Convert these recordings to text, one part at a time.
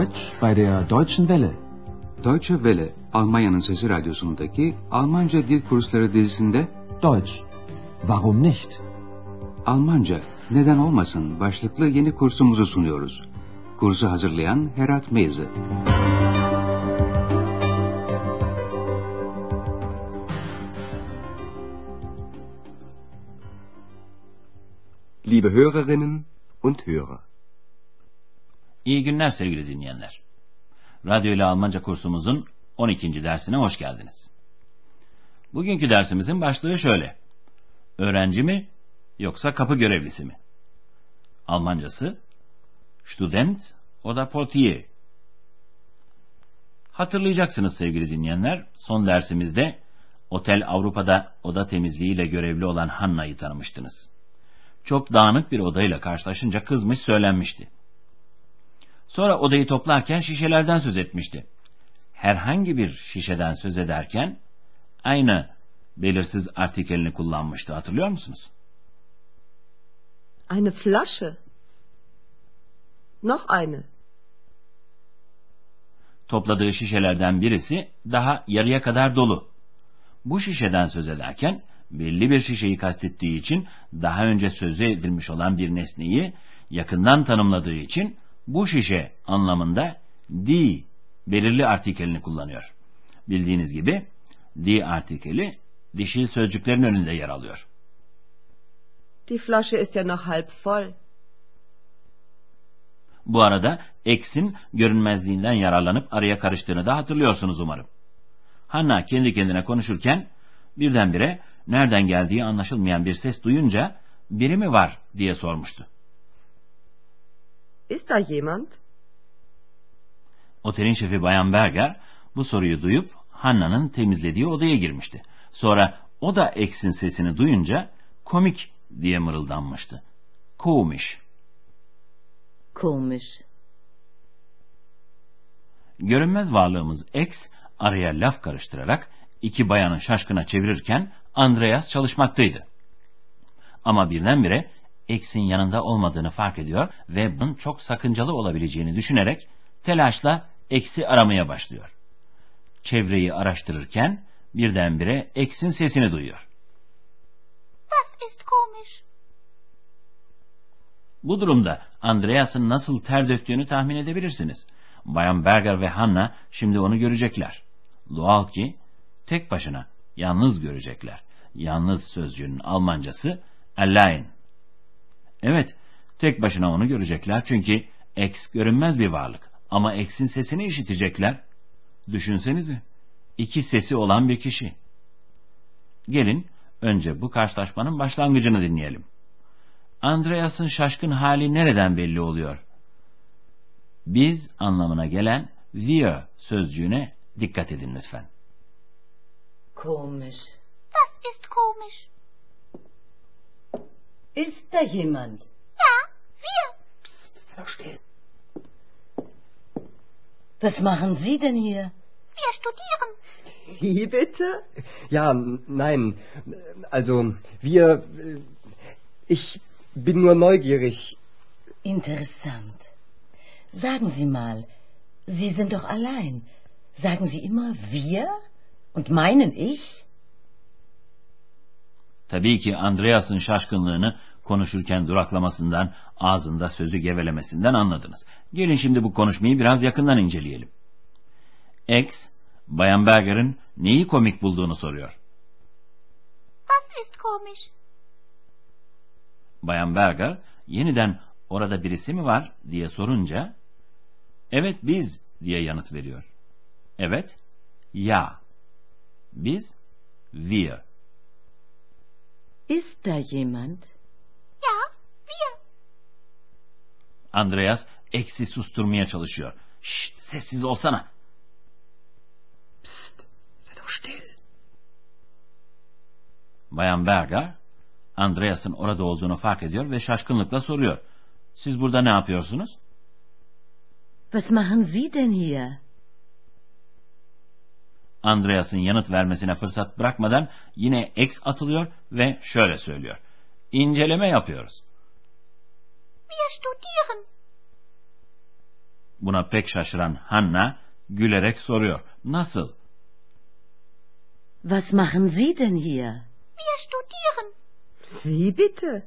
Deutsch bei der Deutschen Welle. Deutsche Welle, Almanya'nın Sesi Radyosu'ndaki Almanca Dil Kursları dizisinde Deutsch. Warum nicht? Almanca, neden olmasın başlıklı yeni kursumuzu sunuyoruz. Kursu hazırlayan Herat Meyze. Liebe Hörerinnen und Hörer. İyi günler sevgili dinleyenler. Radyo ile Almanca kursumuzun 12. dersine hoş geldiniz. Bugünkü dersimizin başlığı şöyle. Öğrenci mi yoksa kapı görevlisi mi? Almancası Student o da Portier. Hatırlayacaksınız sevgili dinleyenler, son dersimizde Otel Avrupa'da oda temizliğiyle görevli olan Hanna'yı tanımıştınız. Çok dağınık bir odayla karşılaşınca kızmış söylenmişti. Sonra odayı toplarken şişelerden söz etmişti. Herhangi bir şişeden söz ederken aynı belirsiz artikelini kullanmıştı. Hatırlıyor musunuz? Eine Flasche. Noch eine. Topladığı şişelerden birisi daha yarıya kadar dolu. Bu şişeden söz ederken belli bir şişeyi kastettiği için daha önce sözü edilmiş olan bir nesneyi yakından tanımladığı için bu şişe anlamında die belirli artikelini kullanıyor. Bildiğiniz gibi die artikeli dişil sözcüklerin önünde yer alıyor. Die Flasche ist ja noch halb voll. Bu arada X'in görünmezliğinden yararlanıp araya karıştığını da hatırlıyorsunuz umarım. Hanna kendi kendine konuşurken birdenbire nereden geldiği anlaşılmayan bir ses duyunca biri mi var diye sormuştu. Ist da jemand? Otelin şefi Bayan Berger bu soruyu duyup Hanna'nın temizlediği odaya girmişti. Sonra o da X'in sesini duyunca komik diye mırıldanmıştı. Komisch. Komisch. Görünmez varlığımız X araya laf karıştırarak iki bayanı şaşkına çevirirken Andreas çalışmaktaydı. Ama birdenbire X'in yanında olmadığını fark ediyor ve bunun çok sakıncalı olabileceğini düşünerek telaşla X'i aramaya başlıyor. Çevreyi araştırırken birdenbire X'in sesini duyuyor. Das ist komisch. Bu durumda Andreas'ın nasıl ter döktüğünü tahmin edebilirsiniz. Bayan Berger ve Hanna şimdi onu görecekler. Doğal ki tek başına, yalnız görecekler. Yalnız sözcüğünün Almancası allein. Evet, tek başına onu görecekler çünkü X görünmez bir varlık. Ama X'in sesini işitecekler. Düşünsenize, iki sesi olan bir kişi. Gelin, önce bu karşılaşmanın başlangıcını dinleyelim. Andreas'ın şaşkın hali nereden belli oluyor? Biz anlamına gelen wir sözcüğüne dikkat edin lütfen. Komisch. Das ist komisch. Ist da jemand? Ja, wir. Sei doch still. Was machen Sie denn hier? Wir studieren. Wie bitte? Ja, nein. Also, wir. äh, Ich bin nur neugierig. Interessant. Sagen Sie mal, Sie sind doch allein. Sagen Sie immer wir und meinen ich? Tabii ki Andreas'ın şaşkınlığını konuşurken duraklamasından, ağzında sözü gevelemesinden anladınız. Gelin şimdi bu konuşmayı biraz yakından inceleyelim. X, Bayan Berger'in neyi komik bulduğunu soruyor. Was ist komisch? Bayan Berger yeniden orada birisi mi var diye sorunca evet biz diye yanıt veriyor. Evet, ya. Biz, wir. Ist da jemand? Ja, wir. Andreas eksi susturmaya çalışıyor. Şşt sessiz olsana. Psst, sei doch still. Bayan Berger, Andreas'ın orada olduğunu fark ediyor ve şaşkınlıkla soruyor. Siz burada ne yapıyorsunuz? Was machen Sie denn hier? Andreas'ın yanıt vermesine fırsat bırakmadan yine X atılıyor ve şöyle söylüyor. İnceleme yapıyoruz. Wir studieren. Buna pek şaşıran Hanna gülerek soruyor. Nasıl? Was machen Sie denn hier? Wir studieren. Wie bitte?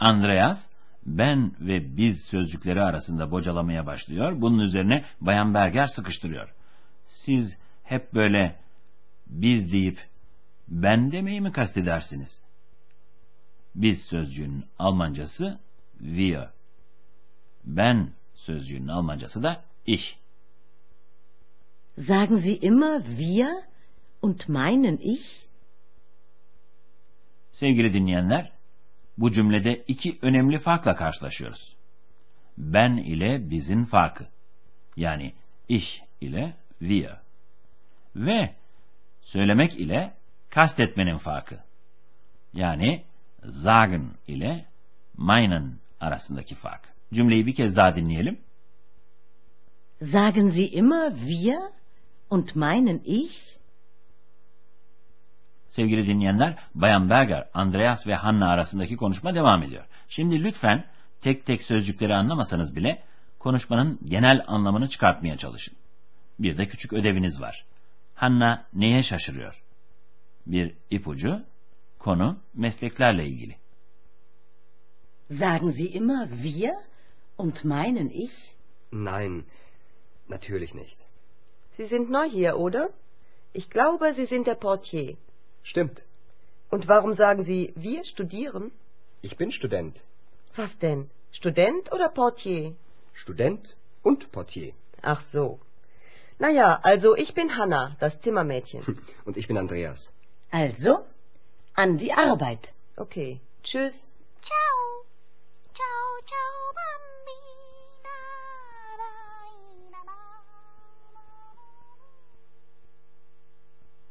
Andreas ben ve biz sözcükleri arasında bocalamaya başlıyor. Bunun üzerine Bayan Berger sıkıştırıyor. Siz hep böyle biz deyip ben demeyi mi kastedersiniz? Biz sözcüğünün Almancası wir. Ben sözcüğünün Almancası da ich. Sagen Sie immer wir und meinen ich? Sevgili dinleyenler, bu cümlede iki önemli farkla karşılaşıyoruz. Ben ile bizin farkı. Yani ich ile wir. Ve söylemek ile kastetmenin farkı. Yani sagen ile meinen arasındaki fark. Cümleyi bir kez daha dinleyelim. Sagen Sie immer wir und meinen ich? Sevgili dinleyenler, Bayan Berger, Andreas ve Hanna arasındaki konuşma devam ediyor. Şimdi lütfen tek tek sözcükleri anlamasanız bile konuşmanın genel anlamını çıkartmaya çalışın. Bir de küçük ödeviniz var. Hanna neye şaşırıyor? Bir ipucu, konu mesleklerle ilgili. Sagen Sie immer wir und meinen ich? Nein, natürlich nicht. Sie sind neu hier, oder? Ich glaube, Sie sind der Portier. Stimmt. Und warum sagen Sie, wir studieren? Ich bin Student. Was denn? Student oder Portier? Student und Portier. Ach so. Na ja, also ich bin Hanna, das Zimmermädchen. Und ich bin Andreas. Also, an die Arbeit. Okay. Tschüss. Ciao. Ciao, ciao, bambina.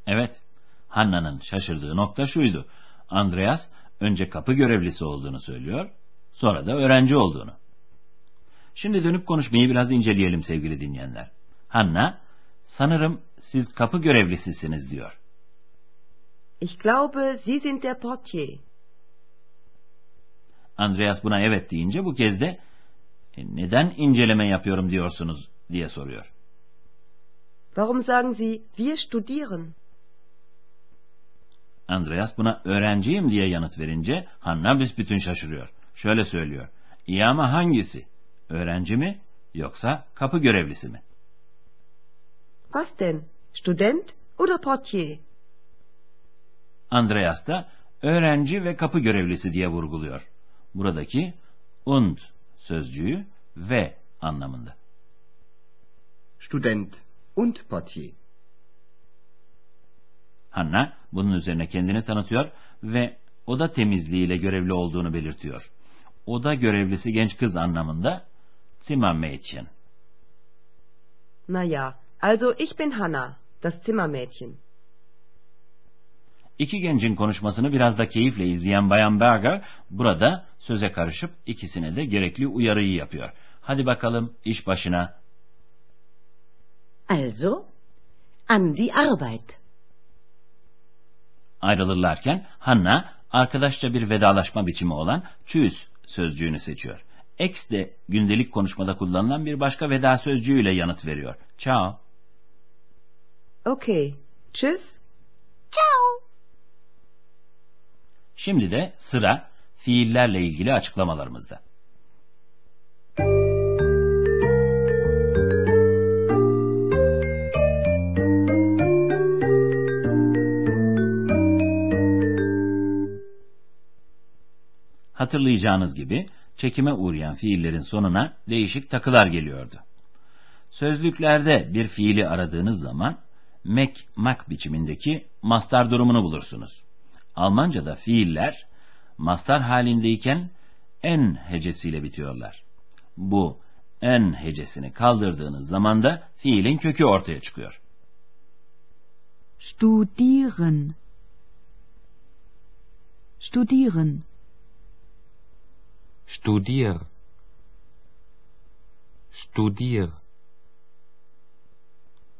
Evet, Hanna'nın şaşırdığı nokta şuydu. Andreas önce kapı görevlisi olduğunu söylüyor, sonra da öğrenci olduğunu. Şimdi dönüp konuşmayı biraz inceleyelim sevgili dinleyenler. Hanna, sanırım siz kapı görevlisisiniz diyor. Ich glaube, Sie sind der Portier. Andreas buna evet deyince bu kez de "E, neden inceleme yapıyorum diyorsunuz diye soruyor. Warum sagen Sie, wir studieren? Andreas buna öğrenciyim diye yanıt verince Hanna büsbütün şaşırıyor. Şöyle söylüyor. İyi ama hangisi? Öğrenci mi yoksa kapı görevlisi mi? Was denn? Student oder Portier? Andreas da öğrenci ve kapı görevlisi diye vurguluyor. Buradaki und sözcüğü ve anlamında. Student und Portier. Hanna bunun üzerine kendini tanıtıyor ve oda temizliğiyle görevli olduğunu belirtiyor. Oda görevlisi genç kız anlamında Zimmermädchen. Na ja, also ich bin Hanna, das Zimmermädchen. İki gencin konuşmasını biraz da keyifle izleyen Bayan Berger burada söze karışıp ikisine de gerekli uyarıyı yapıyor. Hadi bakalım iş başına. Also, an die Arbeit. Ayrılırlarken Hanna arkadaşça bir vedalaşma biçimi olan tschüss sözcüğünü seçiyor. Ex de gündelik konuşmada kullanılan bir başka veda sözcüğüyle yanıt veriyor. Ciao. Okay. Tschüss. Ciao. Şimdi de sıra fiillerle ilgili açıklamalarımızda. Hatırlayacağınız gibi çekime uğrayan fiillerin sonuna değişik takılar geliyordu. Sözlüklerde bir fiili aradığınız zaman mek mak biçimindeki mastar durumunu bulursunuz. Almanca'da fiiller mastar halindeyken en hecesiyle bitiyorlar. Bu en hecesini kaldırdığınız zaman da fiilin kökü ortaya çıkıyor. Studieren. Studieren. Studier. Studier.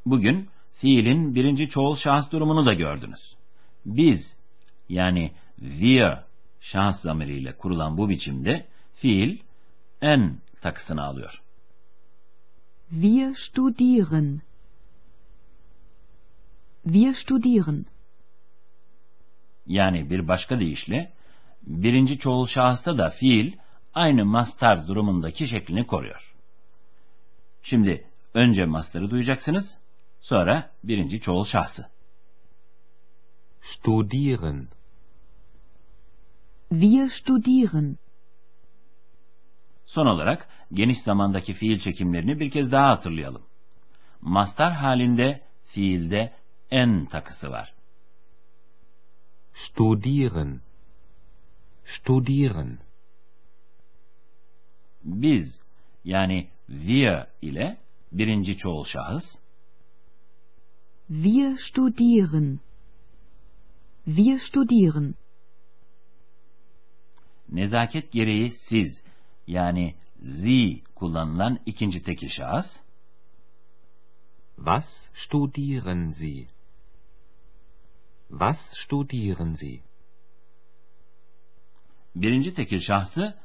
Bugün fiilin birinci çoğul şahıs durumunu da gördünüz. Biz yani wir şahıs zamiriyle kurulan bu biçimde fiil en takısını alıyor. Wir studieren. Wir studieren. Yani bir başka deyişle birinci çoğul şahısta da fiil aynı mastar durumundaki şeklini koruyor. Şimdi önce mastarı duyacaksınız, sonra birinci çoğul şahsı. Studieren. Wir studieren. Son olarak geniş zamandaki fiil çekimlerini bir kez daha hatırlayalım. Mastar halinde fiilde en takısı var. Studieren. Studieren. Biz yani wir ile birinci çoğul şahıs, Wir studieren. Wir studieren. nezaket gereği siz yani Sie kullanılan ikinci tekil şahıs, Was studieren Sie? Was studieren Sie? birinci tekil şahsı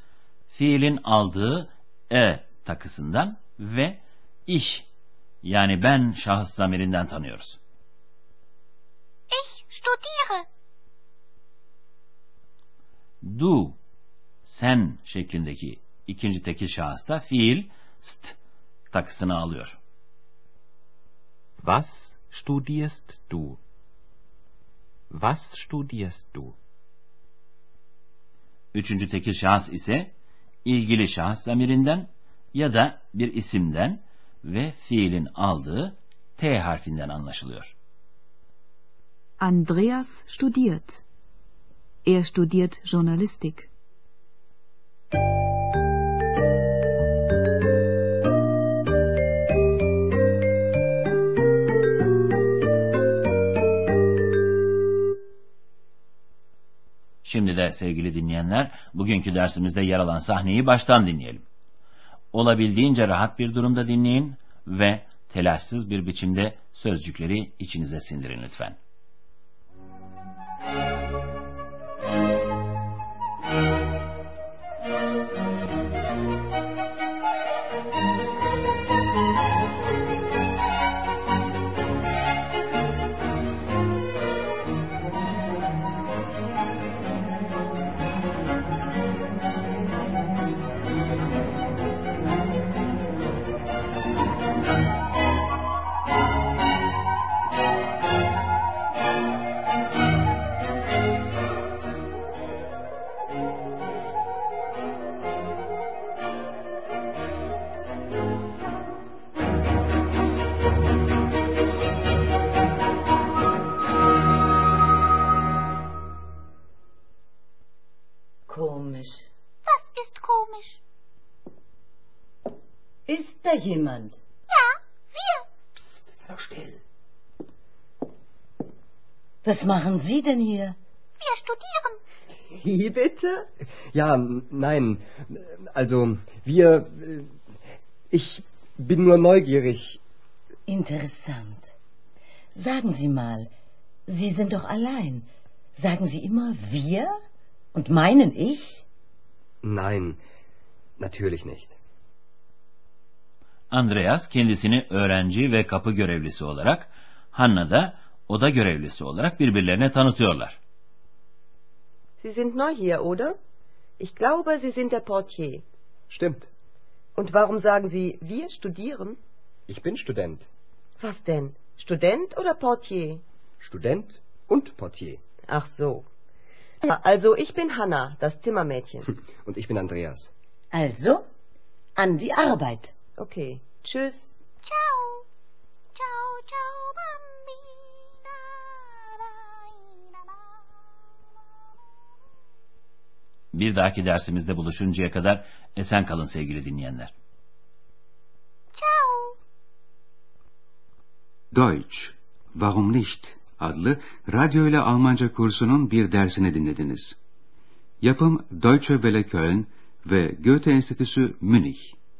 fiilin aldığı e takısından ve iş yani ben şahıs zamirinden tanıyoruz. Ich studiere. Du, sen şeklindeki ikinci tekil şahısta fiil st takısını alıyor. Was studierst du? Was studierst du? Üçüncü tekil şahıs ise ilgili şahıs zamirinden ya da bir isimden ve fiilin aldığı T harfinden anlaşılıyor. Andreas studiert. Er studiert Journalistik. Şimdi de sevgili dinleyenler, bugünkü dersimizde yer alan sahneyi baştan dinleyelim. Olabildiğince rahat bir durumda dinleyin ve telaşsız bir biçimde sözcükleri içinize sindirin lütfen. Da jemand? Ja, wir. Sei doch still. Was machen Sie denn hier? Wir studieren. Wie bitte? Ja, nein. Also, wir. Ich bin nur neugierig. Interessant. Sagen Sie mal, Sie sind doch allein. Sagen Sie immer wir und meinen ich? Nein, natürlich nicht. Andreas kendisini öğrenci ve kapı görevlisi olarak, Hanna da oda görevlisi olarak birbirlerine tanıtıyorlar. Sie sind neu hier, oder? Ich glaube, Sie sind der Portier. Stimmt. Und warum sagen Sie, wir studieren? Ich bin Student. Was denn? Student oder Portier? Student und Portier. Ach so. Ja, Also, ich bin Hanna, das Zimmermädchen. Und ich bin Andreas. Also, an die Arbeit. Okay. Tschüss. Ciao. Ciao, ciao, bambina. Bir dahaki dersimizde buluşuncaya kadar esen kalın sevgili dinleyenler. Ciao. Deutsch, Warum nicht? adlı radyo ile Almanca kursunun bir dersini dinlediniz. Yapım Deutsche Welle Köln ve Goethe Enstitüsü Münih.